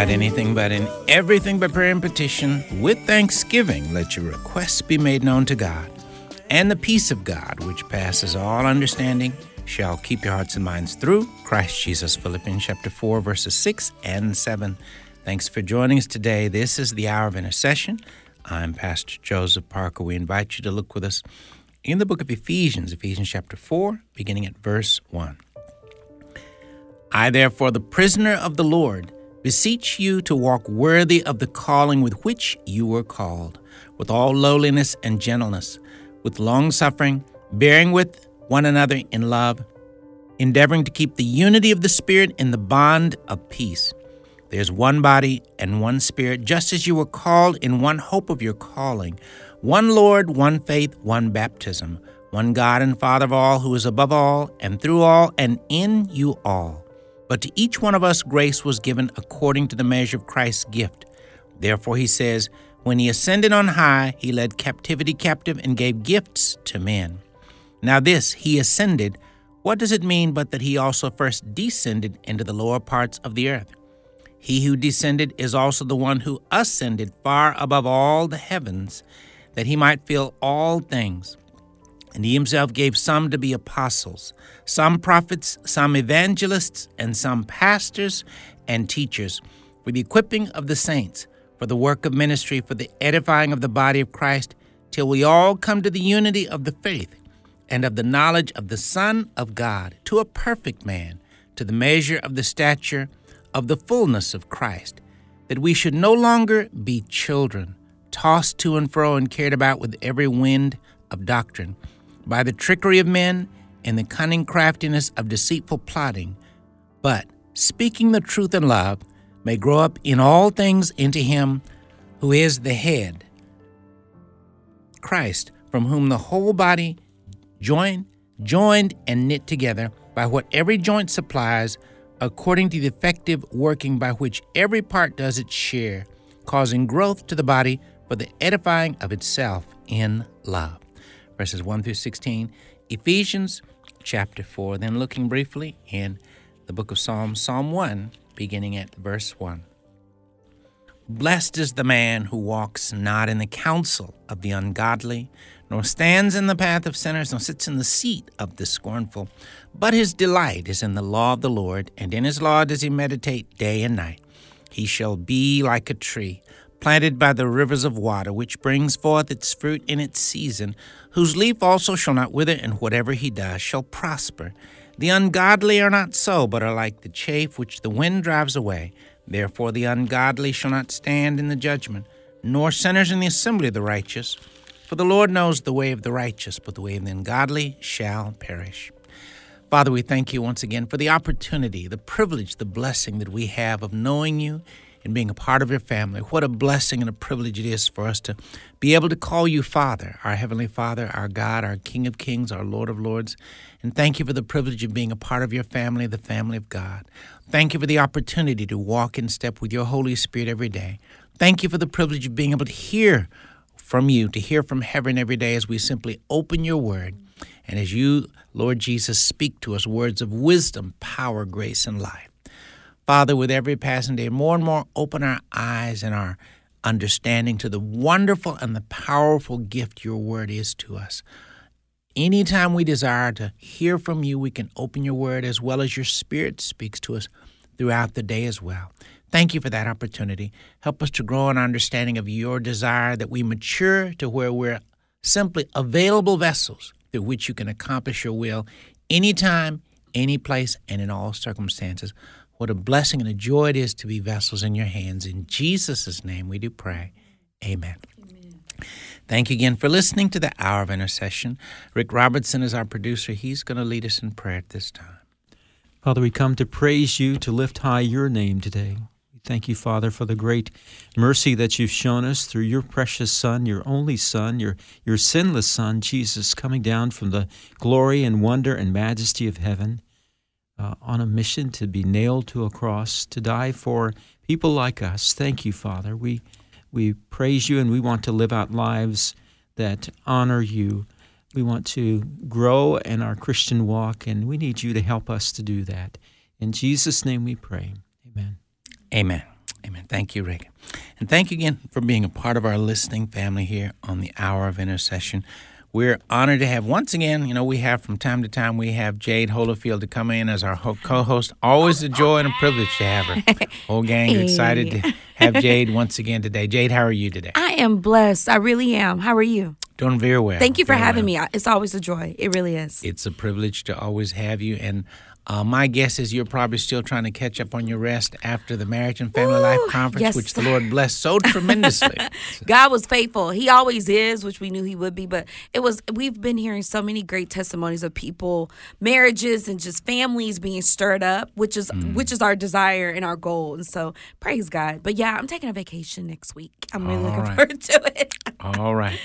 about anything, but in everything by prayer and petition, with thanksgiving, let your requests be made known to God. And the peace of God, which passes all understanding, shall keep your hearts and minds through Christ Jesus. Philippians chapter 4, verses 6 and 7. Thanks for joining us today. This is the hour of intercession. I'm Pastor Joseph Parker. We invite you to look with us in the book of Ephesians, Ephesians chapter 4, beginning at verse 1. I, therefore, the prisoner of the Lord, beseech you to walk worthy of the calling with which you were called, with all lowliness and gentleness, with long suffering, bearing with one another in love, endeavoring to keep the unity of the Spirit in the bond of peace. There's one body and one Spirit, just as you were called in one hope of your calling, one Lord, one faith, one baptism, one God and Father of all, who is above all, and through all, and in you all. But to each one of us grace was given according to the measure of Christ's gift. Therefore, he says, When he ascended on high, he led captivity captive and gave gifts to men. Now, this, he ascended, what does it mean but that he also first descended into the lower parts of the earth? He who descended is also the one who ascended far above all the heavens, that he might fill all things. And he himself gave some to be apostles, some prophets, some evangelists, and some pastors and teachers, for the equipping of the saints, for the work of ministry, for the edifying of the body of Christ, till we all come to the unity of the faith and of the knowledge of the Son of God, to a perfect man, to the measure of the stature of the fullness of Christ, that we should no longer be children, tossed to and fro and carried about with every wind of doctrine by the trickery of men and the cunning craftiness of deceitful plotting, but speaking the truth in love, may grow up in all things into him who is the head, Christ, from whom the whole body joined, joined and knit together by what every joint supplies, according to the effective working by which every part does its share, causing growth to the body for the edifying of itself in love verses 1 through 16, Ephesians chapter 4, then looking briefly in the book of Psalms, Psalm 1, beginning at verse 1. Blessed is the man who walks not in the counsel of the ungodly, nor stands in the path of sinners, nor sits in the seat of the scornful. But his delight is in the law of the Lord, and in his law does he meditate day and night. He shall be like a tree planted by the rivers of water, which brings forth its fruit in its season, whose leaf also shall not wither, and whatever he does shall prosper. The ungodly are not so, but are like the chaff which the wind drives away. Therefore the ungodly shall not stand in the judgment, nor sinners in the assembly of the righteous. For the Lord knows the way of the righteous, but the way of the ungodly shall perish. Father, we thank you once again for the opportunity, the privilege, the blessing that we have of knowing you and being a part of your family. What a blessing and a privilege it is for us to be able to call you Father, our Heavenly Father, our God, our King of Kings, our Lord of Lords. And thank you for the privilege of being a part of your family, the family of God. Thank you for the opportunity to walk in step with your Holy Spirit every day. Thank you for the privilege of being able to hear from you, to hear from heaven every day as we simply open your word. And as you, Lord Jesus, speak to us words of wisdom, power, grace, and life. Father, with every passing day, more and more open our eyes and our understanding to the wonderful and the powerful gift your word is to us. Anytime we desire to hear from you, we can open your word as well as your spirit speaks to us throughout the day as well. Thank you for that opportunity. Help us to grow in understanding of your desire that we mature to where we're simply available vessels through which you can accomplish your will anytime, any place, and in all circumstances. What a blessing and a joy it is to be vessels in your hands. In Jesus' name we do pray. Amen. Amen. Thank you again for listening to the Hour of Intercession. Rick Robertson is our producer. He's going to lead us in prayer at this time. Father, we come to praise you, to lift high your name today. We thank you, Father, for the great mercy that you've shown us through your precious Son, your only Son, your, your sinless Son, Jesus, coming down from the glory and wonder and majesty of heaven uh, on a mission to be nailed to a cross, to die for people like us. Thank you, Father. We, we praise you and we want to live out lives that honor you. We want to grow in our Christian walk, and we need you to help us to do that. In Jesus' name we pray. Amen. Amen. Amen. Thank you, Rick. And thank you again for being a part of our listening family here on the Hour of Intercession. We're honored to have once again, you know, we have from time to time, we have Jade Hollyfield to come in as our co host. Always a joy and a privilege to have her. Whole gang Hey. excited to have Jade once again today. Jade, how are you today? I am blessed. I really am. How are you? Doing very well. Thank you for very having well. me. It's always a joy. It really is. It's a privilege to always have you. And uh, my guess is you're probably still trying to catch up on your rest after the Marriage and Family Life Conference, yes, which the. Lord blessed so tremendously. God was faithful. He always is, which we knew he would be. But it was, we've been hearing so many great testimonies of people, marriages, and just families being stirred up, which is Mm. which is our desire and our goal. And so praise God. But yeah, I'm taking a vacation next week. I'm really All looking right. forward to it. All right.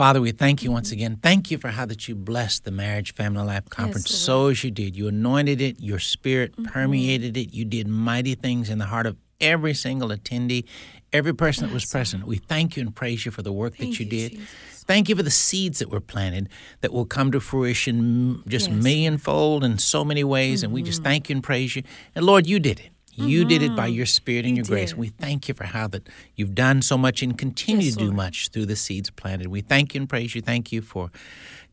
Father, we thank you once again. Thank you for how that you blessed the Marriage Family Life Conference so as you did. You anointed it, your spirit Mm-hmm. permeated it. You did mighty things in the heart of every single attendee, every person that was present. We thank you and praise you for the work that you you, did. Jesus. Thank you for the seeds that were planted that will come to fruition just Yes. Mm-hmm. millionfold in so many ways. And we just thank you and praise you. And Lord, you did it. You did it by your spirit and Mm-hmm. You your grace. We thank you for how that you've done so much and continue Yes, to do Lord. much through the seeds planted. We thank you and praise you. Thank you for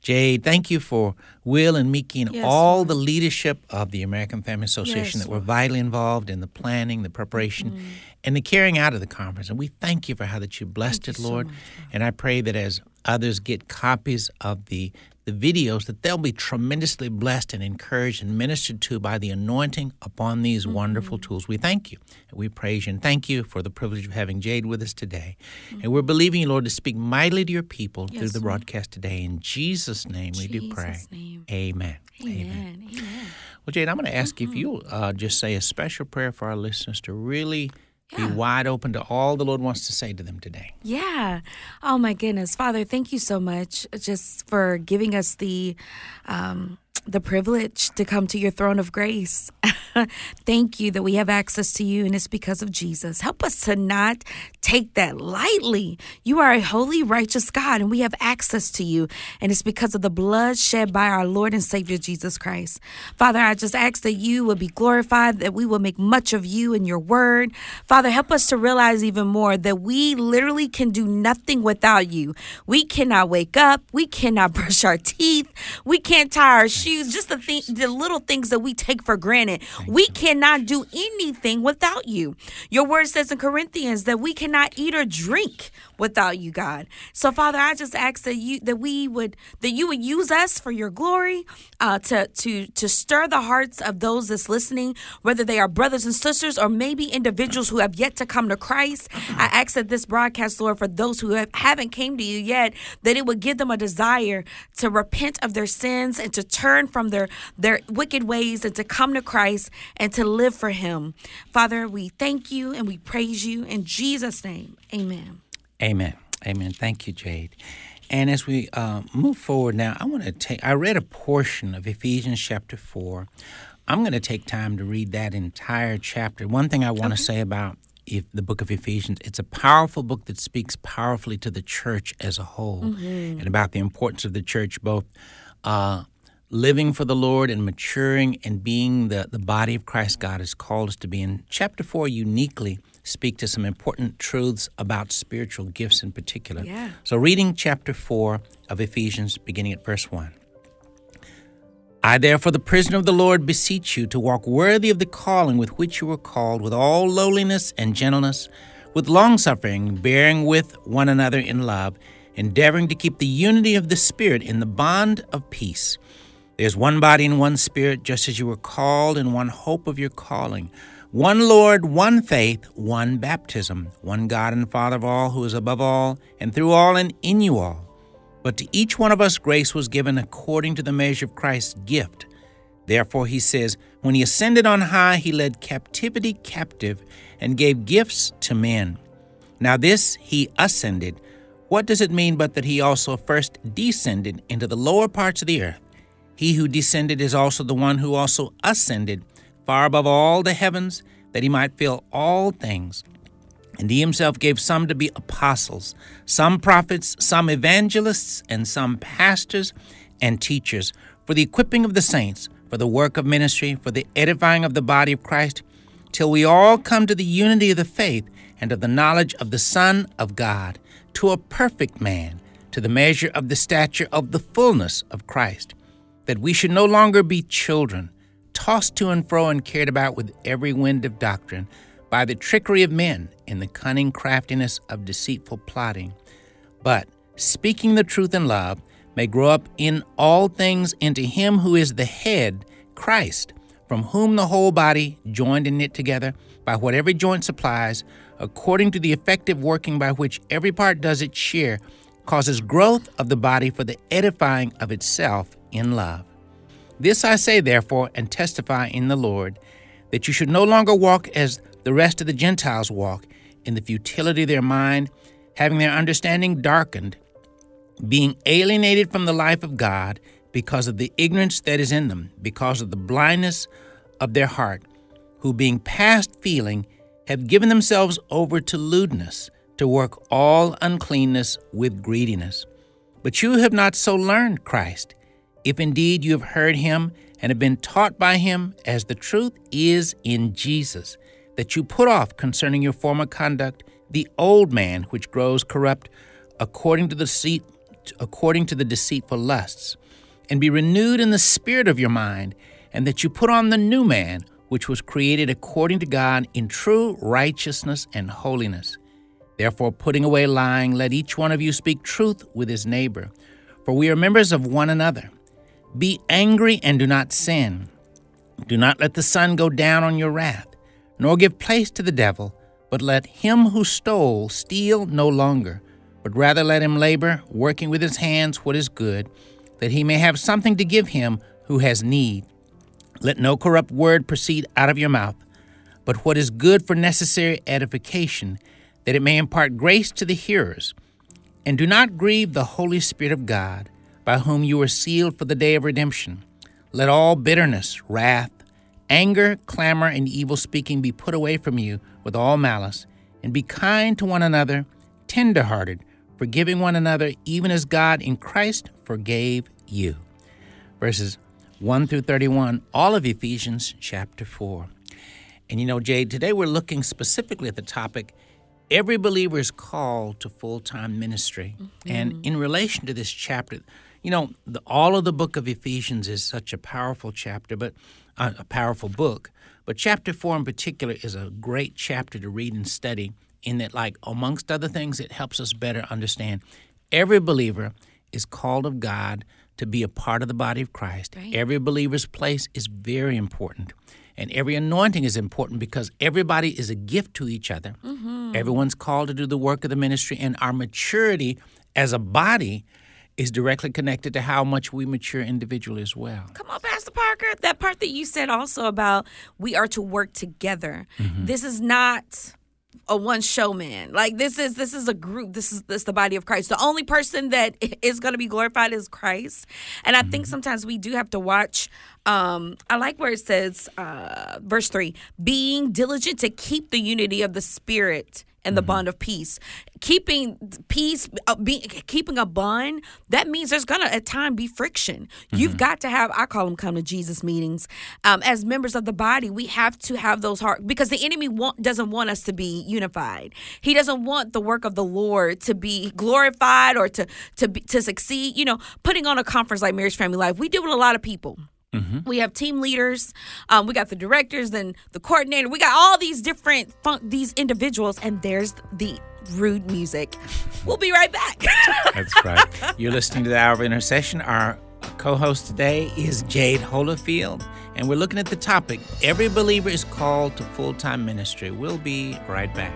Jade. Thank you for Will and Miki and Yes, all Lord. the leadership of the American Family Association Yes, that were vitally involved in the planning, the preparation, Mm-hmm. and the carrying out of the conference. And we thank you for how that you blessed Thank it, you so Lord. and I pray that as others get copies of the the videos that they'll be tremendously blessed and encouraged and ministered to by the anointing upon these Mm-hmm. wonderful tools. We thank you. We praise you and thank you for the privilege of having Jade with us today. And we're believing you, Lord, to speak mightily to your people through Mm-hmm. The broadcast today. In Jesus' name we do pray. Name. Amen. Amen. Amen. Well, Jade, I'm going to ask Mm-hmm. if you'll uh, just say a special prayer for our listeners to really Yeah. be wide open to all the Lord wants to say to them today. Yeah. Oh my goodness, Father, thank you so much just for giving us the um, the privilege to come to your throne of grace. thank you that we have access to you, and it's because of Jesus. Help us to not take that lightly. You are a holy, righteous God, and we have access to you, and it's because of the blood shed by our Lord and Savior Jesus Christ. Father, I just ask that you will be glorified, that we will make much of you and your word. Father, help us to realize even more that we literally can do nothing without you. We cannot wake up, we cannot brush our teeth, we can't tie our shoes, just the thing, the little things that we take for granted. We cannot do anything without you. Your word says in Corinthians that we cannot eat or drink without you, God. So, Father, I just ask that you that we would that you would use us for your glory, uh, to to to stir the hearts of those that's listening, whether they are brothers and sisters or maybe individuals who have yet to come to Christ. I ask that this broadcast, Lord, for those who have, haven't came to you yet, that it would give them a desire to repent of their sins and to turn from their their wicked ways and to come to Christ and to live for Him. Father, we thank you and we praise you in Jesus' name. Amen. Amen. Amen. Thank you, Jade. And as we uh, move forward now, I want to take, I read a portion of Ephesians chapter 4. I'm going to take time to read that entire chapter. One thing I want to say about if the book of Ephesians, it's a powerful book that speaks powerfully to the church as a whole and about the importance of the church, both uh, living for the Lord and maturing and being the, the body of Christ God has called us to be. In chapter 4, uniquely speak to some important truths about spiritual gifts in particular. Yeah. So, reading chapter 4 of Ephesians, beginning at verse 1. I, therefore, the prisoner of the Lord, beseech you to walk worthy of the calling with which you were called, with all lowliness and gentleness, with longsuffering, bearing with one another in love, endeavoring to keep the unity of the Spirit in the bond of peace. There's one body and one Spirit, just as you were called in one hope of your calling. One Lord, one faith, one baptism, one God and Father of all, who is above all, and through all, and in you all. But to each one of us grace was given according to the measure of Christ's gift. Therefore, he says, When he ascended on high, he led captivity captive and gave gifts to men. Now, this he ascended. What does it mean but that he also first descended into the lower parts of the earth? He who descended is also the one who also ascended far above all the heavens, that he might fill all things. And he himself gave some to be apostles, some prophets, some evangelists, and some pastors and teachers, for the equipping of the saints, for the work of ministry, for the edifying of the body of Christ, till we all come to the unity of the faith and of the knowledge of the Son of God, to a perfect man, to the measure of the stature of the fullness of Christ, that we should no longer be children, tossed to and fro and carried about with every wind of doctrine, by the trickery of men, and the cunning craftiness of deceitful plotting, but, speaking the truth in love, may grow up in all things into Him who is the head, Christ, from whom the whole body, joined and knit together by what every joint supplies, according to the effective working by which every part does its share, causes growth of the body for the edifying of itself in love. This I say, therefore, and testify in the Lord, that you should no longer walk as the rest of the Gentiles walk, in the futility of their mind, having their understanding darkened, being alienated from the life of God because of the ignorance that is in them, because of the blindness of their heart, who being past feeling have given themselves over to lewdness, to work all uncleanness with greediness. But you have not so learned Christ, if indeed you have heard him and have been taught by him, as the truth is in Jesus, that you put off concerning your former conduct the old man which grows corrupt according to the deceit, according to the deceitful lusts, and be renewed in the spirit of your mind, and that you put on the new man which was created according to God in true righteousness and holiness. Therefore, putting away lying, let each one of you speak truth with his neighbor, for we are members of one another. Be angry and do not sin. Do not let the sun go down on your wrath, nor give place to the devil, but let him who stole steal no longer, but rather let him labor, working with his hands what is good, that he may have something to give him who has need. Let no corrupt word proceed out of your mouth, but what is good for necessary edification, that it may impart grace to the hearers. And do not grieve the Holy Spirit of God, by whom you were sealed for the day of redemption. Let all bitterness, wrath, anger, clamor, and evil speaking be put away from you with all malice, and be kind to one another, tender hearted, forgiving one another, even as God in Christ forgave you. Verses 1 through 31, all of Ephesians chapter 4. And you know, Jade, today we're looking specifically at the topic every believer is called to full time ministry. Mm-hmm. And in relation to this chapter, you know, the, all of the book of Ephesians is such a powerful chapter, but uh, a powerful book. But chapter 4 in particular is a great chapter to read and study, in that, like, amongst other things, it helps us better understand every believer is called of God to be a part of the body of Christ. Right. Every believer's place is very important. And every anointing is important because everybody is a gift to each other. Mm-hmm. Everyone's called to do the work of the ministry, and our maturity as a body is directly connected to how much we mature individually as well. Come on, Pastor Parker. That part that you said also about we are to work together. Mm-hmm. This is not a one showman. Like this is this is a group. This is this is the body of Christ. The only person that is going to be glorified is Christ. And I mm-hmm. think sometimes we do have to watch. Um, I like where it says, uh, verse three, being diligent to keep the unity of the spirit and the mm-hmm. bond of peace. Keeping peace, uh, be, keeping a bond, that means there's gonna at time be friction. Mm-hmm. You've got to have, I call them come to Jesus meetings. Um, as members of the body, we have to have those heart because the enemy want, doesn't want us to be unified. He doesn't want the work of the Lord to be glorified or to to be, to succeed. You know, putting on a conference like Marriage Family Life, we deal with a lot of people. Mm-hmm. We have team leaders. Um, we got the directors and the coordinator. We got all these different fun- these individuals, and there's the rude music. We'll be right back. That's right. You're listening to the Hour of Intercession. Our co-host today is Jade Hollyfield, and we're looking at the topic: Every believer is called to full-time ministry. We'll be right back.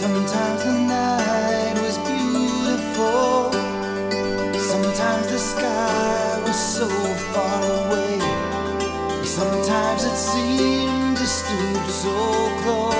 Sometimes the night was beautiful. Sometimes the sky was so far away. Sometimes it seemed to stoop so close.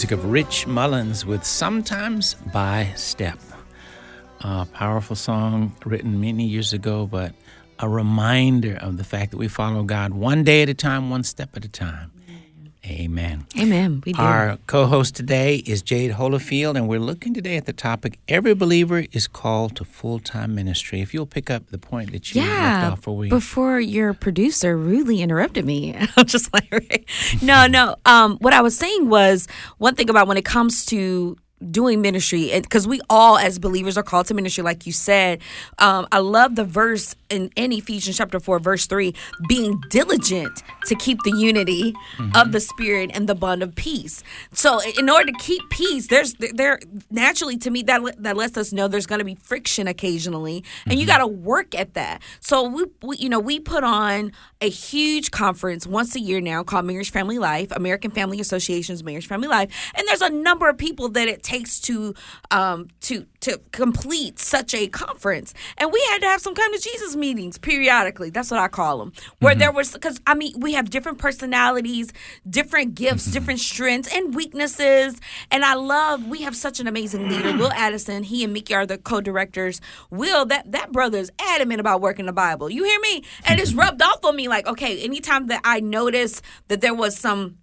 Music of Rich Mullins with Sometimes by Step. A powerful song written many years ago, but a reminder of the fact that we follow God one day at a time, one step at a time. Amen. Amen. We do. Our co host today is Jade Hollyfield, and we're looking today at the topic Every believer is called to full time ministry. If you'll pick up the point that you left yeah. off for we. Before your producer rudely interrupted me, I'm just like, no, no. Um, what I was saying was one thing about when it comes to doing ministry because we all as believers are called to ministry like you said. Um, i love the verse in, in ephesians chapter 4 verse 3 being diligent to keep the unity of the spirit and the bond of peace. So in order to keep peace there's there naturally to me that that lets us know there's going to be friction occasionally and you got to work at that. So we, we you know we put on a huge conference once a year now called marriage family life american family association's marriage family life and there's a number of people that it takes to um to to complete such a conference. And we had to have some kind of jesus meetings periodically. That's what i call them where there was because i mean we have different personalities different gifts different strengths and weaknesses. And i love we have such an amazing leader will addison. He and mickey are the co-directors. Will that that brother is adamant about working the bible. You hear me? And it's rubbed off on me like okay anytime that i notice that there was some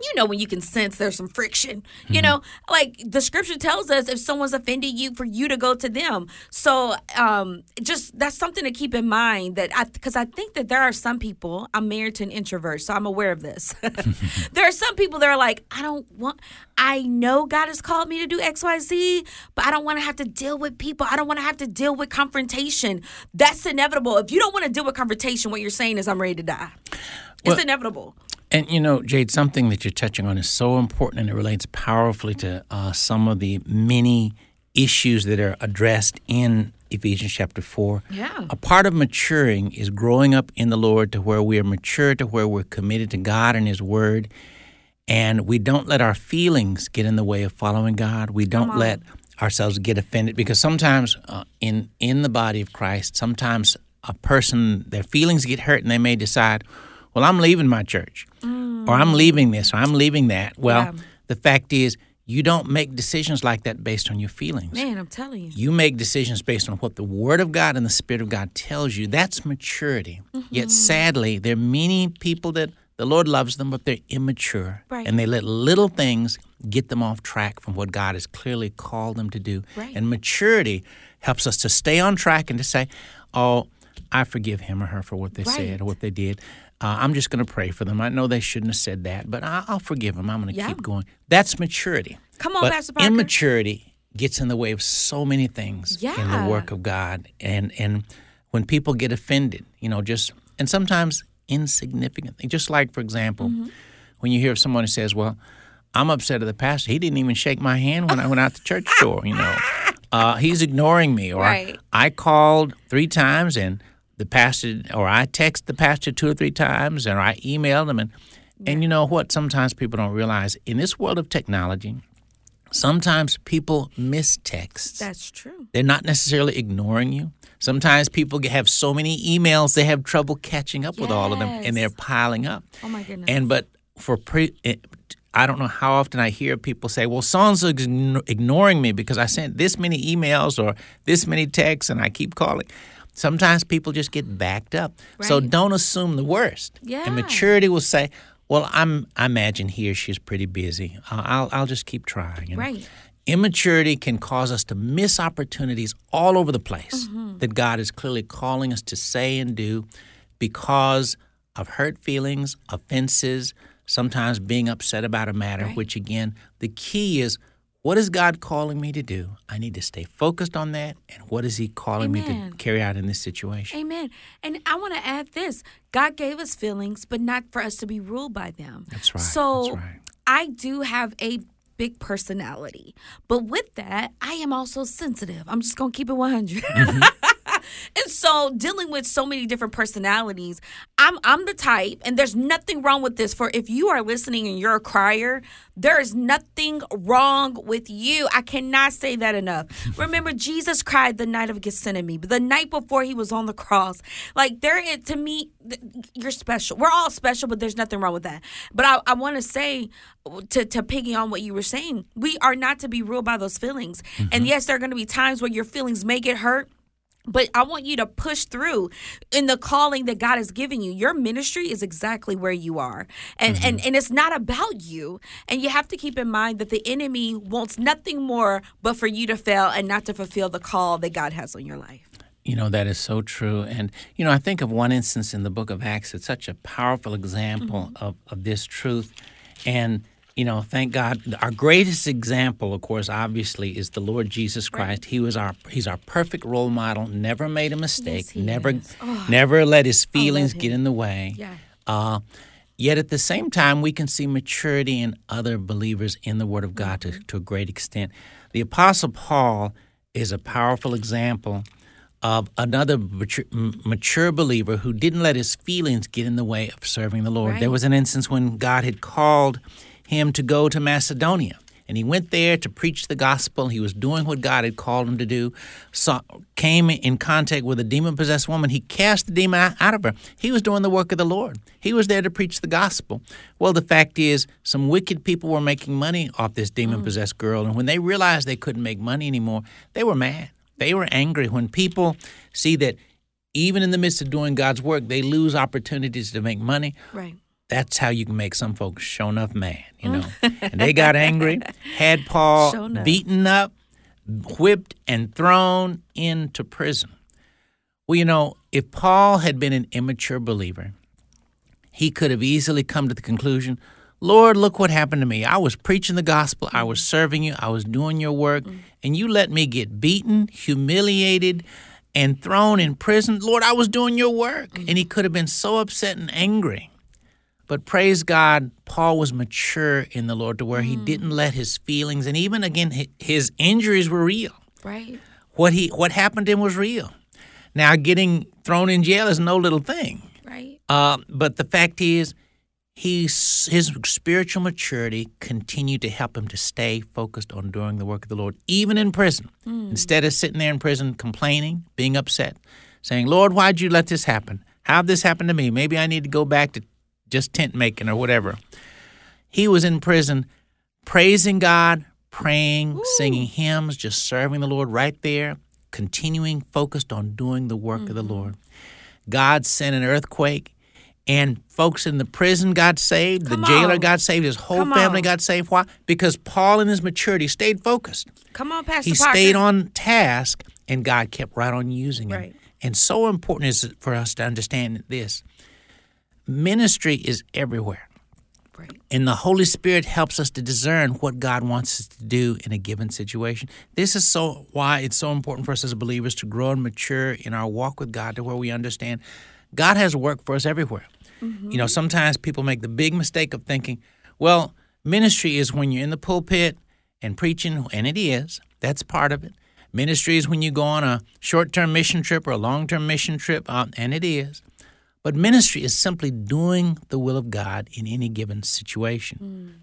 you know when you can sense there's some friction you know? Like the scripture tells us if someone's offended you for you to go to them. So um just that's something to keep in mind that i because i think that there are some people i'm married to an introvert so i'm aware of this. There are some people that are like i don't want i know god has called me to do xyz but i don't want to have to deal with people. I don't want to have to deal with confrontation. That's inevitable. If you don't want to deal with confrontation what you're saying is i'm ready to die. It's Well- inevitable And you know, Jade, something that you're touching on is so important and it relates powerfully to uh, some of the many issues that are addressed in Ephesians chapter 4. Yeah. A part of maturing is growing up in the Lord to where we are mature, to where we're committed to God and His Word. And we don't let our feelings get in the way of following God. We don't let ourselves get offended because sometimes uh, in in the body of Christ, sometimes a person their feelings get hurt and they may decide, "Well, I'm leaving my church." Or I'm leaving this, or I'm leaving that. Well, Yeah. the fact is, you don't make decisions like that based on your feelings. man i'm telling you You make decisions based on what the Word of God and the Spirit of God tells you. That's maturity. Mm-hmm. Yet sadly, there are many people that the Lord loves them, but they're immature. Right. And they let little things get them off track from what God has clearly called them to do. Right. And maturity helps us to stay on track and to say, oh, I forgive him or her for what they said or what they did. Uh, I'm just going to pray for them. I know they shouldn't have said that, but I- I'll forgive them. I'm going to Yeah. keep going. That's maturity. Come on, but Pastor Parker. Immaturity gets in the way of so many things in the work of God. And and when people get offended, you know, just and sometimes insignificant things. Just like, for example, Mm-hmm. when you hear someone who says, Well, I'm upset at the pastor. He didn't even shake my hand when I went out the church door, you know. Uh, he's ignoring me. Or Right. I called three times and the pastor or I text the pastor two or three times or I email them and and you know what sometimes people don't realize in this world of technology sometimes people miss texts That's true. they're not necessarily ignoring you sometimes people have so many emails they have trouble catching up with all of them and they're piling up Oh my goodness. and but for pre eh, I don't know how often I hear people say, "Well, someone's ign- ignoring me because I sent this many emails or this many texts, and I keep calling." Sometimes people just get backed up. So don't assume the worst. Yeah. And maturity will say, "Well, I'm. I imagine he or she's pretty busy. I'll. I'll just keep trying." know? Right. Immaturity can cause us to miss opportunities all over the place Mm-hmm. that God is clearly calling us to say and do because of hurt feelings, offenses, sometimes being upset about a matter, Right. which again, the key is what is God calling me to do? I need to stay focused on that. And what is He calling me to carry out in this situation? Amen. And I want to add this God gave us feelings, but not for us to be ruled by them. That's right. So That's right. I do have a big personality. But with that, I am also sensitive. I'm just going to keep it 100. Mm-hmm. And so dealing with so many different personalities, I'm I'm the type, and there's nothing wrong with this. For if you are listening and you're a crier, there is nothing wrong with you. I cannot say that enough. Remember, Jesus cried the night of Gethsemane, the night before he was on the cross. Like there, is, to me, you're special. We're all special, but there's nothing wrong with that. But I, I want to say to to piggy on what you were saying, we are not to be ruled by those feelings. Mm-hmm. And yes, there are going to be times where your feelings may get hurt. But I want you to push through in the calling that God has given you. Your ministry is exactly where you are. And and mm-hmm. and it's not about you. And you have to keep in mind that the enemy wants nothing more but for you to fail and not to fulfill the call that God has on your life. You know, that is so true. And, you know, I think of one instance in the book of Acts. It's such a powerful example mm-hmm. of, of this truth. And, you know, thank God. Our greatest example, of course, obviously, is the Lord Jesus Christ. He was our he's our perfect role model, never made a mistake, Yes, never. Oh. never let his feelings get in the way. Yeah. Uh, yet at the same time, we can see maturity in other believers in the Word of God Mm-hmm. to, to a great extent. The Apostle Paul is a powerful example of another mature, mature believer who didn't let his feelings get in the way of serving the Lord. There was an instance when God had called him to go to Macedonia. And he went there to preach the gospel. He was doing what God had called him to do. Saw, came in contact with a demon possessed woman. He cast the demon out- of her. He was doing the work of the Lord. He was there to preach the gospel. Well, the fact is, some wicked people were making money off this demon possessed mm. girl. And when they realized they couldn't make money anymore, they were mad. They were angry. When people see that even in the midst of doing God's work, they lose opportunities to make money, Right. That's how you can make some folks show enough mad, you know. and they got angry, had Paul Sure beaten up, whipped, and thrown into prison. Well, you know, if Paul had been an immature believer, he could have easily come to the conclusion Lord, look what happened to me. I was preaching the gospel, I was serving you, I was doing your work, mm. and you let me get beaten, humiliated, and thrown in prison. Lord, I was doing your work. Mm. And he could have been so upset and angry. But praise God, Paul was mature in the Lord to where he didn't let his feelings, and even again, his injuries were real. Right. What he what happened to him was real. Now, getting thrown in jail is no little thing. Right. Uh, but the fact is, he's, his spiritual maturity continued to help him to stay focused on doing the work of the Lord, even in prison. Instead of sitting there in prison complaining, being upset, saying, Lord, why'd you let this happen? How'd this happen to me? Maybe I need to go back to just tent making or whatever. He was in prison praising God, praying, singing hymns, just serving the Lord right there, continuing focused on doing the work of the mm-hmm. Lord. God sent an earthquake, and folks in the prison got saved. Come the jailer on. got saved. His whole Come family on. got saved. Why? Because Paul, in his maturity, stayed focused. Come on, Pastor He Parker. stayed on task, and God kept right on using him. Right. And so important is it for us to understand this ministry is everywhere. Right. And the Holy Spirit helps us to discern what God wants us to do in a given situation. This is so why it's so important for us as believers to grow and mature in our walk with God to where we understand God has work for us everywhere. You know, sometimes people make the big mistake of thinking, well, ministry is when you're in the pulpit and preaching, and it is. That's part of it. Ministry is when you go on a short term mission trip or a long term mission trip, uh, and it is. But ministry is simply doing the will of God in any given situation.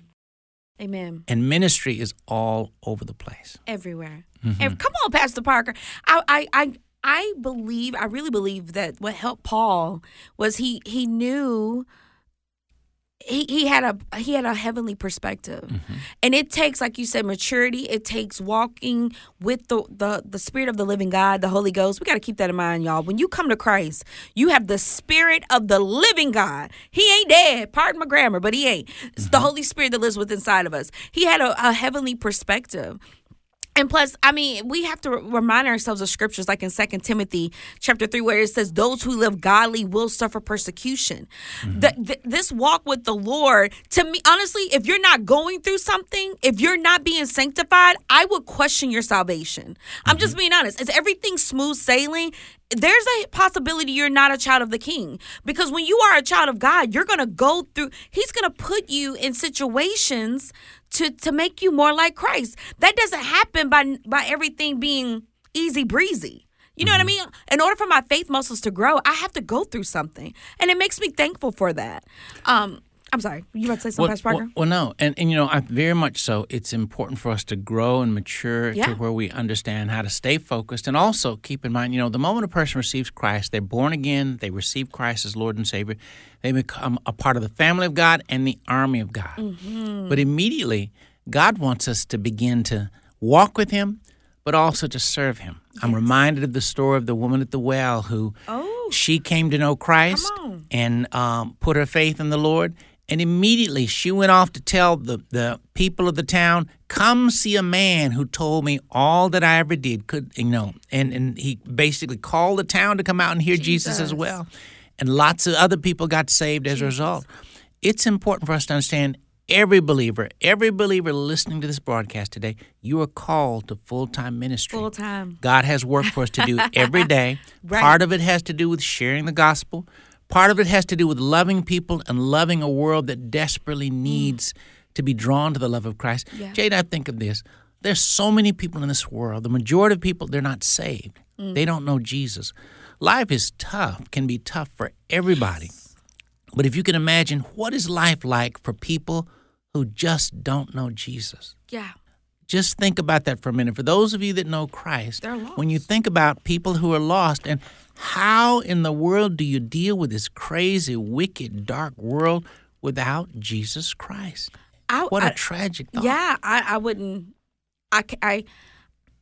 Amen. And ministry is all over the place. everywhere. Mm-hmm. And come on, Pastor Parker. I, I, I, I believe, I really believe that what helped Paul was he he knew he, he had a he had a heavenly perspective. Mm-hmm. and it takes like you said maturity. It takes walking with the, the the spirit of the living god the holy ghost. We got to keep that in mind y'all. When you come to christ you have the spirit of the living god. He ain't dead. Pardon my grammar but he ain't. It's the holy spirit that lives within inside of us. He had a, a heavenly perspective and plus, I mean, we have to remind ourselves of scriptures like in Second Timothy chapter 3, where it says, Those who live godly will suffer persecution. Mm-hmm. The- th- this walk with the Lord, to me, honestly, if you're not going through something, if you're not being sanctified, I would question your salvation. I'm just mm-hmm. being honest. Is everything smooth sailing? There's a possibility you're not a child of the king because when you are a child of God, you're going to go through, He's going to put you in situations to to make you more like Christ. That doesn't happen by by everything being easy breezy. You know what I mean? In order for my faith muscles to grow, I have to go through something, and it makes me thankful for that. Um, I'm sorry, you about to say something, Well, Pastor Parker? well, well, no, and and you know, I, very much so. It's important for us to grow and mature Yeah. to where we understand how to stay focused, and also keep in mind, you know, the moment a person receives Christ, they're born again. They receive Christ as Lord and Savior. They become a part of the family of God and the army of God. Mm-hmm. But immediately, God wants us to begin to walk with Him, but also to serve Him. I'm reminded of the story of the woman at the well who Oh. she came to know Christ and um, put her faith in the Lord. And immediately she went off to tell the, the people of the town, "Come see a man who told me all that I ever did." Could you know? And and he basically called the town to come out and hear Jesus, as well. And lots of other people got saved as a result. It's important for us to understand every believer, every believer listening to this broadcast today, you are called to full time ministry. Full time. God has work for us to do every day. Right. Part of it has to do with sharing the gospel. Part of it has to do with loving people and loving a world that desperately mm. needs to be drawn to the love of Christ. Yeah. Jade, I think of this. There's so many people in this world. The majority of people, they're not saved. Mm. They don't know Jesus. Life is tough, can be tough for everybody. But if you can imagine, what is life like for people who just don't know Jesus? Yeah. just think about that for a minute. For those of you that know Christ, when you think about people who are lost and how in the world do you deal with this crazy, wicked, dark world without Jesus Christ? I, What I- a tragic thought. Yeah, I, I wouldn't. I, I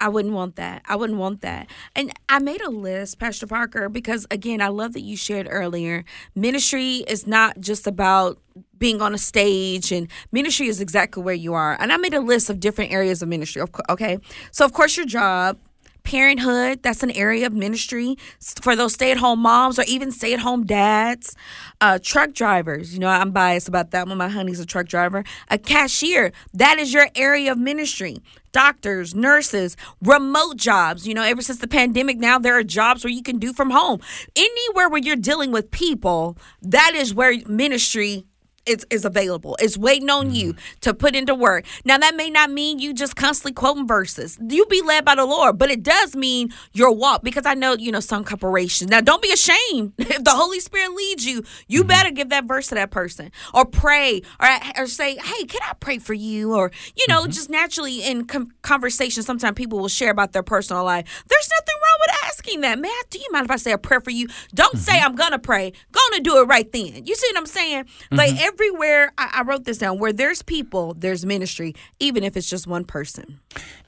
I wouldn't want that. I wouldn't want that. And I made a list, Pastor Parker, because again, I love that you shared earlier. Ministry is not just about being on a stage, and ministry is exactly where you are. And I made a list of different areas of ministry. Okay, so of course your job. Parenthood, that's an area of ministry for those stay at home moms or even stay at home dads. Uh, truck drivers, you know, I'm biased about that one. My honey's a truck driver. A cashier, that is your area of ministry. Doctors, nurses, remote jobs. You know, ever since the pandemic, now there are jobs where you can do from home. Anywhere where you're dealing with people, that is where ministry is, is available. It's waiting on you mm-hmm. to put into work. Now that may not mean you just constantly quoting verses. You be led by the Lord, but it does mean your walk because I know, you know, some corporations. Now don't be ashamed. If the Holy Spirit leads you, you mm-hmm. better give that verse to that person or pray or, or say, hey, can I pray for you? Or, you know, mm-hmm. just naturally in com- conversation, sometimes people will share about their personal life. There's nothing wrong with asking that. Man, do you mind if I say a prayer for you? Don't say I'm going to pray. Gonna do it right then. You see what I'm saying? Like everywhere, I, I wrote this down, where there's people, there's ministry, even if it's just one person.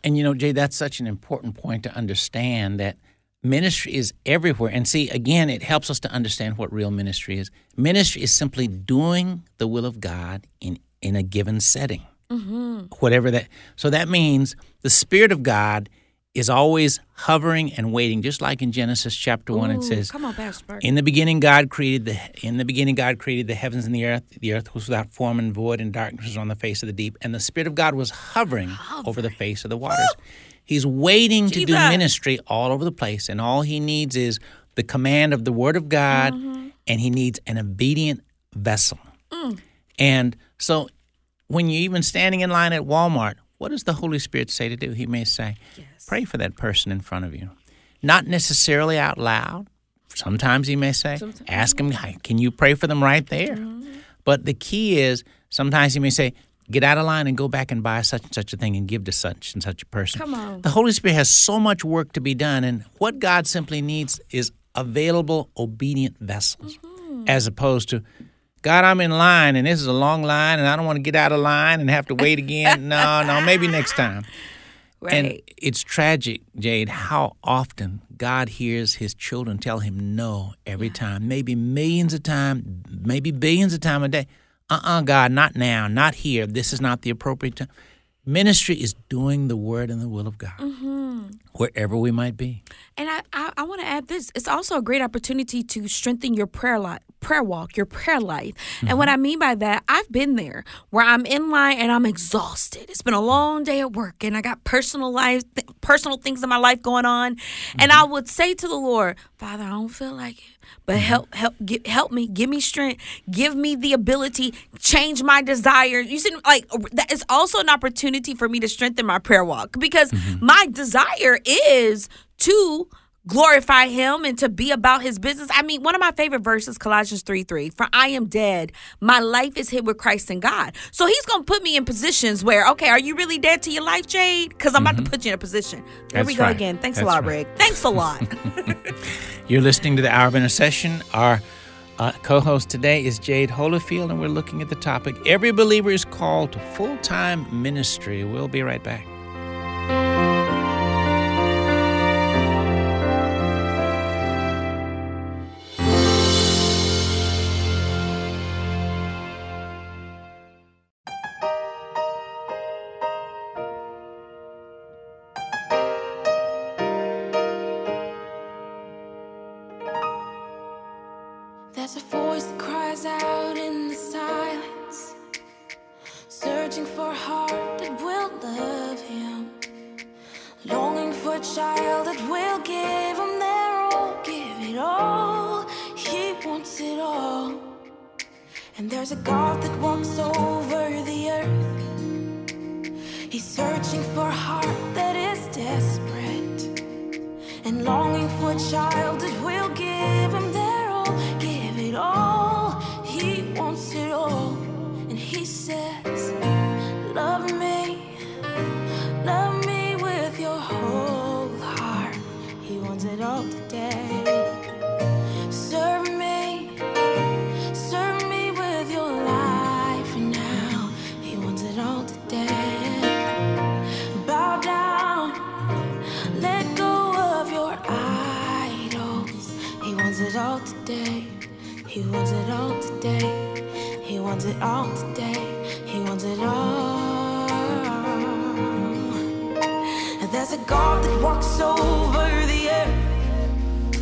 And you know, Jay, that's such an important point to understand that ministry is everywhere. And see, again, it helps us to understand what real ministry is. Ministry is simply doing the will of God in in a given setting, mm-hmm. whatever that. So that means the Spirit of God is always hovering and waiting, just like in Genesis chapter one. It says, Come on, Pastor in the beginning, God created the. In the beginning, God created the heavens and the earth. The earth was without form and void, and darkness was on the face of the deep. And the Spirit of God was hovering, over the face of the waters. He's waiting to do ministry all over the place, and all he needs is the command of the Word of God, Mm-hmm. and he needs an obedient vessel. Mm. And so, when you're even standing in line at Walmart, what does the Holy Spirit say to do? He may say, "Pray for that person in front of you." Not necessarily out loud. Sometimes he may say, ask him, can you pray for them right there? Mm-hmm. But the key is sometimes he may say, get out of line and go back and buy such and such a thing and give to such and such a person. Come on. The Holy Spirit has so much work to be done, and what God simply needs is available, obedient vessels, Mm-hmm. as opposed to, God, I'm in line and this is a long line and I don't want to get out of line and have to wait again. no, no, maybe next time. And it's tragic, Jade, how often God hears his children tell him no every time, maybe millions of times, maybe billions of times a day. Uh uh God, not now, not here. This is not the appropriate time. Ministry is doing the word and the will of God wherever we might be. And I, I, I want to add this. It's also a great opportunity to strengthen your prayer life, prayer walk, your prayer life. And what mm-hmm. I mean by that, I've been there where I'm in line and I'm exhausted. It's been a long day at work and I got personal life, th- personal things in my life going on. And mm-hmm. I would say to the Lord, Father, I don't feel like it. But mm-hmm. help, help, get, help me, give me strength, give me the ability, change my desire. You see, like that is also an opportunity for me to strengthen my prayer walk because my desire is to glorify him and to be about his business. I mean, one of my favorite verses, Colossians 3 3, for I am dead. My life is hid with Christ in God. So he's going to put me in positions where, okay, are you really dead to your life, Jade? Because I'm about to put you in a position. There Mm-hmm. That's we go right. again. Thanks That's a lot, right. Rick. Thanks a lot. You're listening to the Hour of Intercession. Our uh, co host today is Jade Hollyfield, and we're looking at the topic Every believer is called to full time ministry. We'll be right back. Today. He wants it all. There's a God that walks over the earth.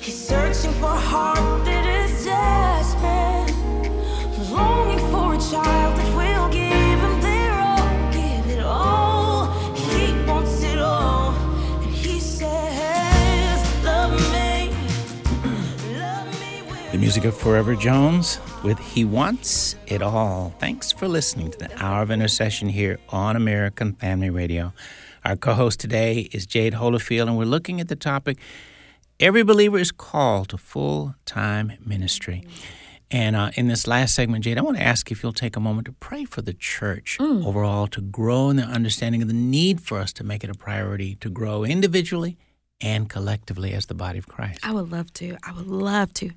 He's searching for a heart that is desperate, longing for a child that will give him their all, give it all. He wants it all, and he says, "Love me, love me with." The music of Forever Jones with He Wants It All. Thanks for listening to the Hour of Intercession here on American Family Radio. Our co host today is Jade Hollyfield, and we're looking at the topic Every believer is called to full time ministry. And uh, in this last segment, Jade, I want to ask if you'll take a moment to pray for the church overall to grow in their understanding of the need for us to make it a priority to grow individually and collectively as the body of Christ. I would love to. I would love to.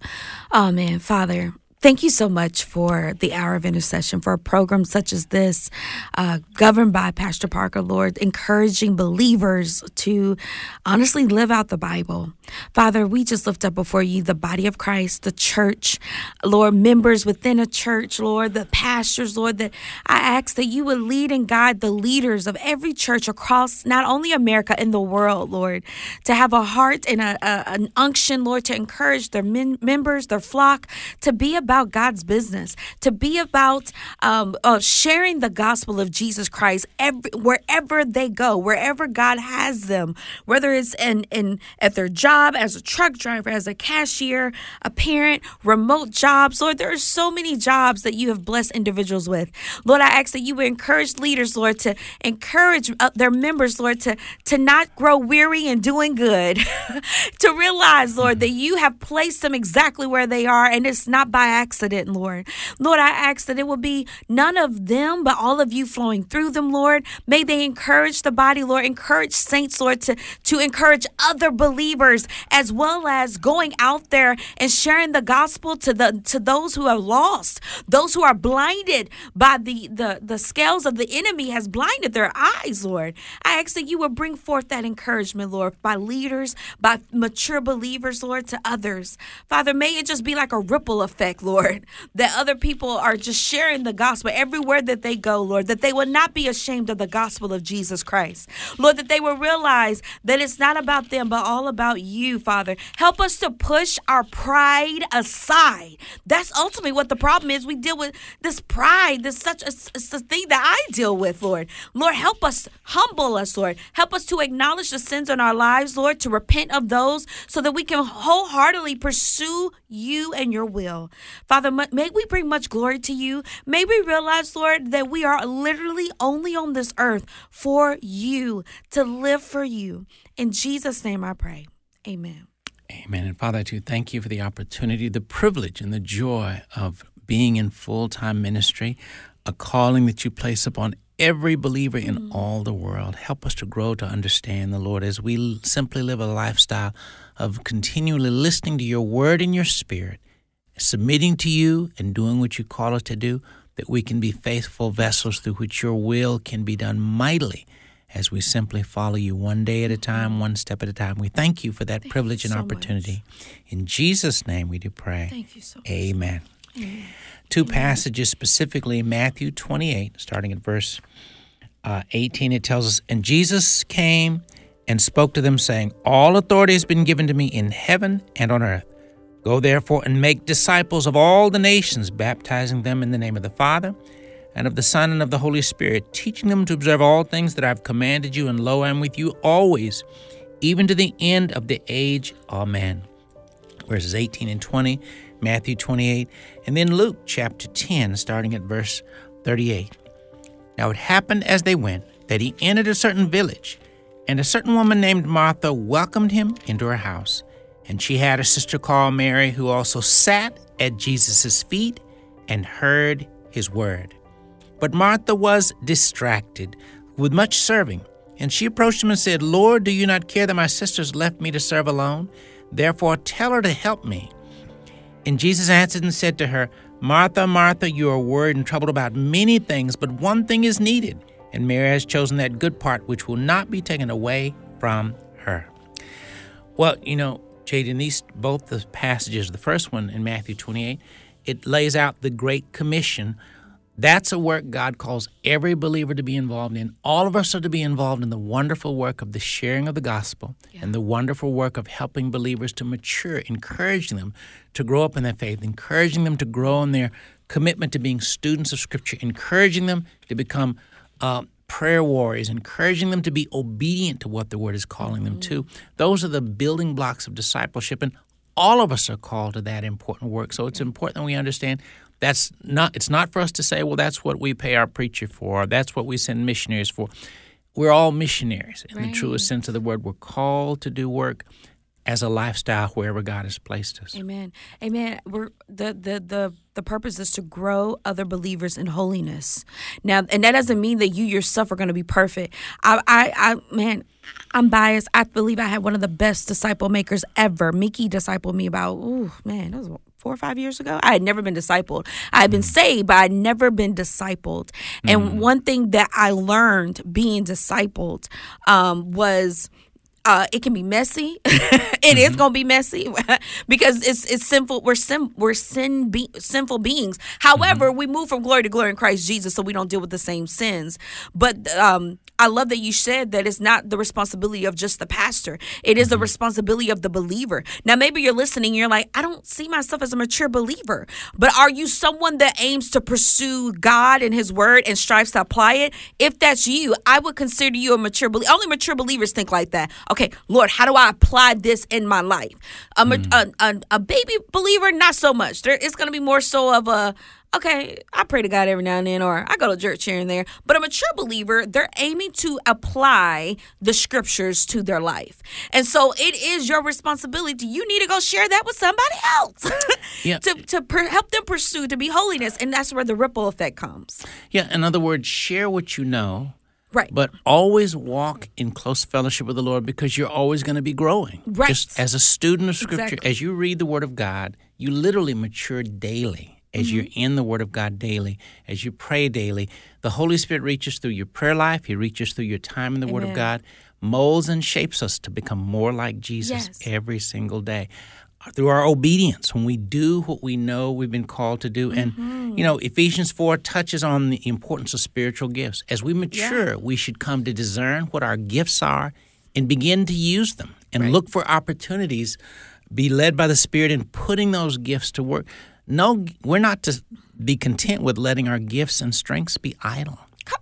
Oh, man, Father. Thank you so much for the hour of intercession, for a program such as this, uh, governed by Pastor Parker, Lord, encouraging believers to honestly live out the Bible. Father, we just lift up before you the body of Christ, the church, Lord, members within a church, Lord, the pastors, Lord, that I ask that you would lead and guide the leaders of every church across not only America in the world, Lord, to have a heart and a, a- an unction, Lord, to encourage their men, members, their flock, to be about God's business, to be about um, uh, sharing the gospel of Jesus Christ every, wherever they go, wherever God has them, whether it's in, in at their job as a truck driver, as a cashier, a parent, remote jobs. Lord, there are so many jobs that you have blessed individuals with. Lord, I ask that you would encourage leaders, Lord, to encourage uh, their members, Lord, to to not grow weary in doing good, to realize, Lord, that you have placed them exactly where they are, and it's not by accident, Lord. Lord, I ask that it will be none of them, but all of you flowing through them, Lord. May they encourage the body, Lord. Encourage saints, Lord, to, to encourage other believers as well as going out there and sharing the gospel to the to those who are lost, those who are blinded by the the, the scales of the enemy has blinded their eyes, Lord. I ask that you will bring forth that encouragement, Lord, by leaders, by mature believers, Lord, to others. Father, may it just be like a ripple effect, Lord, that other people are just sharing the gospel everywhere that they go, Lord, that they will not be ashamed of the gospel of Jesus Christ. Lord, that they will realize that it's not about them, but all about you, Father. Help us to push our pride aside. That's ultimately what the problem is. We deal with this pride, this such a, a thing that I deal with, Lord. Lord, help us, humble us, Lord. Help us to acknowledge the sins in our lives, Lord, to repent of those so that we can wholeheartedly pursue you and your will. Father, may we bring much glory to you. May we realize, Lord, that we are literally only on this earth for you, to live for you. In Jesus' name I pray. Amen. Amen. And Father, I too thank you for the opportunity, the privilege, and the joy of being in full time ministry, a calling that you place upon every believer in mm-hmm. all the world. Help us to grow to understand the Lord as we simply live a lifestyle of continually listening to your word and your spirit, submitting to you and doing what you call us to do, that we can be faithful vessels through which your will can be done mightily as we simply follow you one day at a time, one step at a time. We thank you for that Thank privilege and so much. opportunity. In Jesus' name we do pray. Thank you so much. Amen. Two passages specifically, Matthew 28, starting at verse uh, 18, it tells us, And Jesus came and spoke to them, saying, All authority has been given to me in heaven and on earth. Go therefore and make disciples of all the nations, baptizing them in the name of the Father, and of the Son, and of the Holy Spirit, teaching them to observe all things that I have commanded you, and lo, I am with you always, even to the end of the age. Amen verses 18 and 20, Matthew 28, and then Luke chapter 10, starting at verse 38. Now it happened as they went that he entered a certain village, and a certain woman named Martha welcomed him into her house. And she had a sister called Mary, who also sat at Jesus' feet and heard his word. But Martha was distracted with much serving. And she approached him and said, Lord, do you not care that my sisters left me to serve alone? Therefore tell her to help me. And Jesus answered and said to her, Martha, Martha, you are worried and troubled about many things, but one thing is needed, and Mary has chosen that good part which will not be taken away from her. Well, you know, Jade, in these both the passages, the first one in Matthew 28, it lays out the Great Commission. That's a work God calls every believer to be involved in. All of us are to be involved in the wonderful work of the sharing of the gospel and the wonderful work of helping believers to mature, encouraging them to grow up in their faith, encouraging them to grow in their commitment to being students of Scripture, encouraging them to become uh, prayer warriors, encouraging them to be obedient to what the Word is calling them to. Mm. Those are the building blocks of discipleship, and all of us are called to that important work. So it's important that we understand that's not. It's not for us to say, "Well, that's what we pay our preacher for," or "That's what we send missionaries for." We're all missionaries in the truest sense of the word. We're called to do work as a lifestyle wherever God has placed us. Amen. Amen. We're the the the the purpose is to grow other believers in holiness. Now, and that doesn't mean that you yourself are going to be perfect. I, I, I, man, I'm biased. I believe I had one of the best disciple makers ever. Mickey discipled me about, ooh, man, that was four or five years ago. I had never been discipled. I had been saved, but I'd never been discipled. And one thing that I learned being discipled um, was uh, it can be messy. It is gonna be messy because it's it's sinful. We're sin we're sin be, sinful beings. However, we move from glory to glory in Christ Jesus, so we don't deal with the same sins. But um, I love that you said that it's not the responsibility of just the pastor. It is the responsibility of the believer. Now, maybe you're listening. And You're like, I don't see myself as a mature believer. But are you someone that aims to pursue God and His Word and strives to apply it? If that's you, I would consider you a mature believer. Only mature believers think like that. Okay, Lord, how do I apply this in my life? A, ma- a, a, a baby believer, not so much. There, it's going to be more so of a okay, I pray to God every now and then, or I go to church here and there. But a mature believer, they're aiming to apply the scriptures to their life. And so it is your responsibility. You need to go share that with somebody else Yeah. to, to per- help them pursue to be holiness. And that's where the ripple effect comes. Yeah, in other words, share what you know, Right. but always walk in close fellowship with the Lord because you're always going to be growing. Right. Just as a student of Scripture, Exactly. as you read the Word of God, you literally mature daily. As Mm-hmm. you're in the Word of God daily, as you pray daily, the Holy Spirit reaches through your prayer life. He reaches through your time in the Word of God, molds and shapes us to become more like Jesus Yes. every single day through our obedience when we do what we know we've been called to do and Mm-hmm. you know ephesians 4 touches on the importance of spiritual gifts as we mature we should come to discern what our gifts are and begin to use them and look for opportunities be led by the spirit in putting those gifts to work no we're not to be content with letting our gifts and strengths be idle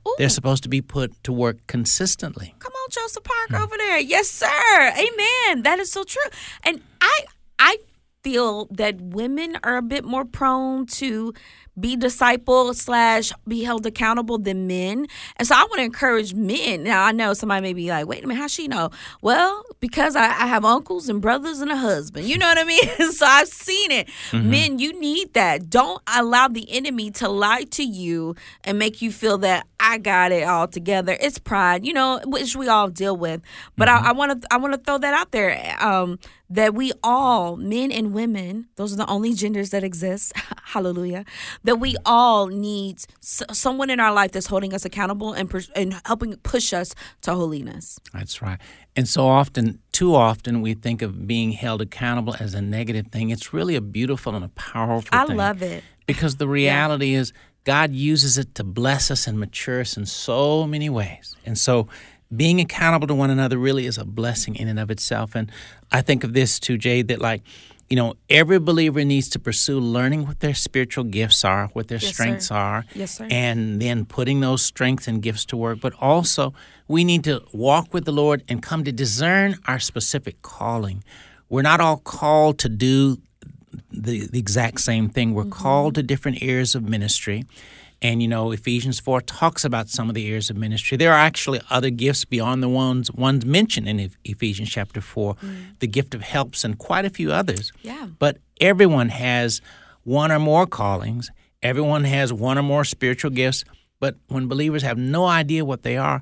ooh, they're supposed to be put to work consistently come on, Joseph Park over there. Yes, sir. Amen. That is so true. And I, I feel that women are a bit more prone to be disciple slash be held accountable than men. And so I want to encourage men. Now I know somebody may be like, wait a minute, how she know? Well, because I, I have uncles and brothers and a husband. You know what I mean? so I've seen it. Men, you need that. Don't allow the enemy to lie to you and make you feel that I got it all together. It's pride, you know, which we all deal with. But I want to I want to throw that out there. Um, that we all, men and women, those are the only genders that exist. Hallelujah. That we all need s- someone in our life that's holding us accountable and pers- and helping push us to holiness. That's right. And so often, too often, we think of being held accountable as a negative thing. It's really a beautiful and a powerful I thing. love it. Because the reality is, God uses it to bless us and mature us in so many ways. And so, being accountable to one another really is a blessing in and of itself. And I think of this too, Jade, that like, you know, every believer needs to pursue learning what their spiritual gifts are, what their Yes, strengths sir. are, Yes, and then putting those strengths and gifts to work. But also, we need to walk with the Lord and come to discern our specific calling. We're not all called to do the, the exact same thing. We're mm-hmm. called to different areas of ministry. And you know, Ephesians 4 talks about some of the areas of ministry. There are actually other gifts beyond the ones ones mentioned in Ephesians chapter 4, mm. the gift of helps and quite a few others. Yeah. But everyone has one or more callings. Everyone has one or more spiritual gifts. But when believers have no idea what they are,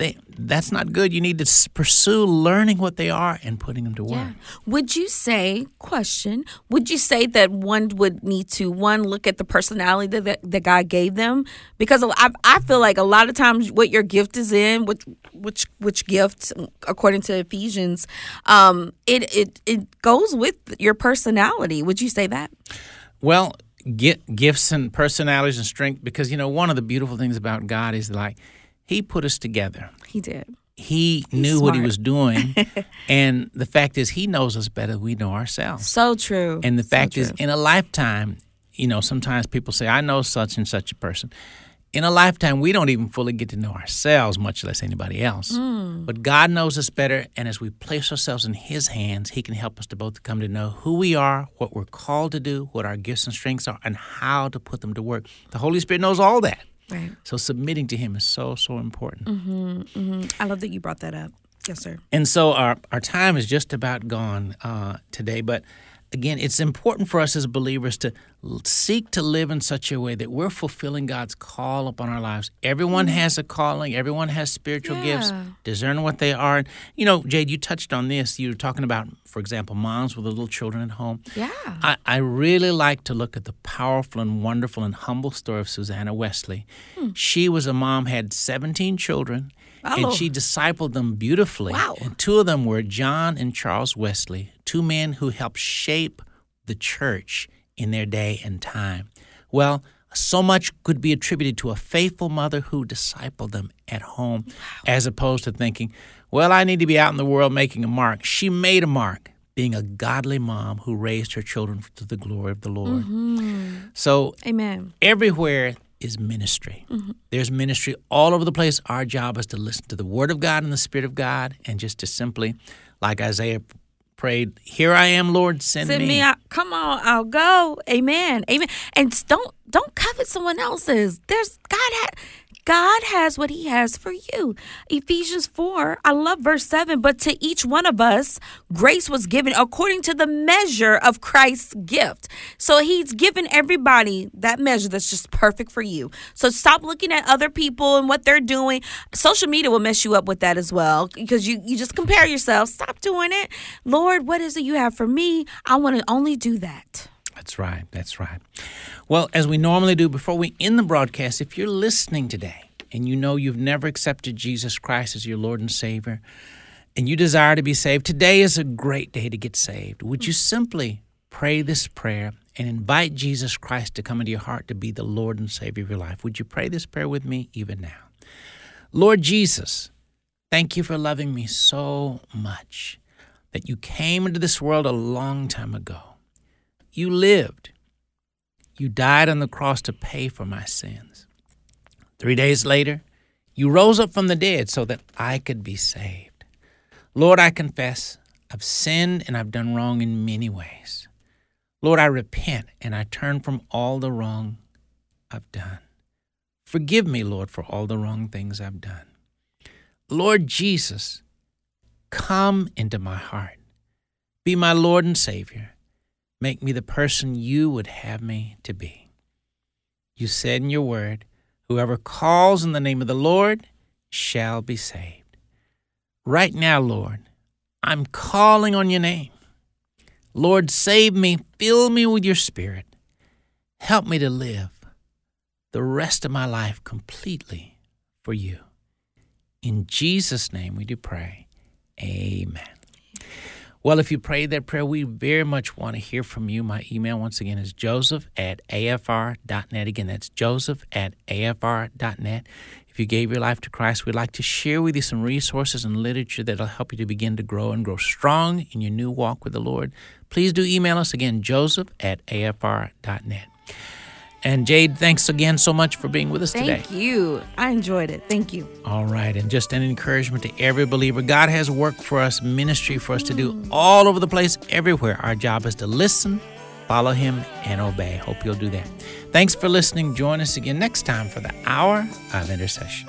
they, that's not good. You need to pursue learning what they are and putting them to work. Yeah. Would you say, question, would you say that one would need to, one, look at the personality that, that God gave them? Because I, I feel like a lot of times what your gift is in, which, which, which gift, according to Ephesians, um, it, it, it goes with your personality. Would you say that? Well, get gifts and personalities and strength because you know one of the beautiful things about God is like He put us together. He did. He knew what He was doing, and the fact is, He knows us better than we know ourselves. So true. And the So fact is, in a lifetime, you know, sometimes people say, "I know such and such a person." In a lifetime, we don't even fully get to know ourselves, much less anybody else. Hmm. But God knows us better, and as we place ourselves in His hands, He can help us to both come to know who we are, what we're called to do, what our gifts and strengths are, and how to put them to work. The Holy Spirit knows all that. Right. So submitting to Him is so, so important. Mm-hmm, mm-hmm. I love that you brought that up. Yes, sir. And so our, our time is just about gone uh, today. But again, it's important for us as believers to seek to live in such a way that we're fulfilling God's call upon our lives. Everyone mm-hmm. has a calling, everyone has spiritual gifts. Yeah. Discern what they are. And, You know, Jade, you touched on this. You were talking about, for example, moms with little children at home. Yeah. I, I really like to look at the powerful and wonderful and humble story of Susanna Wesley. Hmm. She was a mom, had 17 children, Oh. and she discipled them beautifully. Wow. And two of them were John and Charles Wesley, two men who helped shape the church in their day and time. Well, so much could be attributed to a faithful mother who discipled them at home, as opposed to thinking, well, I need to be out in the world making a mark. She made a mark, being a godly mom who raised her children to the glory of the Lord. Mm-hmm. So Amen. everywhere is ministry. Mm-hmm. There's ministry all over the place. Our job is to listen to the Word of God and the Spirit of God, and just to simply, like Isaiah prayed, "Here I am, Lord, send, Send me out. Come on, I'll go. Amen. Amen. And don't don't covet someone else's. There's God had God has what he has for you. Ephesians 4, I love verse 7, but to each one of us grace was given according to the measure of Christ's gift. So he's given everybody that measure that's just perfect for you. So stop looking at other people and what they're doing. Social media will mess you up with that as well because you you just compare yourself. Stop doing it. Lord, what is it you have for me? I want to only do that. That's right. That's right. Well, as we normally do before we end the broadcast, if you're listening today and you know you've never accepted Jesus Christ as your Lord and Savior, and you desire to be saved, today is a great day to get saved. Would you simply pray this prayer and invite Jesus Christ to come into your heart to be the Lord and Savior of your life? Would you pray this prayer with me even now? Lord Jesus, thank you for loving me so much that you came into this world a long time ago. You lived. You died on the cross to pay for my sins. Three days later, you rose up from the dead so that I could be saved. Lord, I confess I've sinned and I've done wrong in many ways. Lord, I repent and I turn from all the wrong I've done. Forgive me, Lord, for all the wrong things I've done. Lord Jesus, come into my heart. Be my Lord and Savior. Make me the person you would have me to be. You said in your word, Whoever calls in the name of the Lord shall be saved. Right now, Lord, I'm calling on your name. Lord, save me, fill me with your spirit. Help me to live the rest of my life completely for you. In Jesus' name we do pray. Amen. Well, if you prayed that prayer, we very much want to hear from you. My email, once again, is joseph at afr.net. Again, that's joseph at afr.net. If you gave your life to Christ, we'd like to share with you some resources and literature that'll help you to begin to grow and grow strong in your new walk with the Lord. Please do email us again, joseph at afr.net. And Jade, thanks again so much for being with us Thank today. Thank you. I enjoyed it. Thank you. All right. And just an encouragement to every believer God has work for us, ministry for us to do all over the place, everywhere. Our job is to listen, follow Him, and obey. Hope you'll do that. Thanks for listening. Join us again next time for the Hour of Intercession.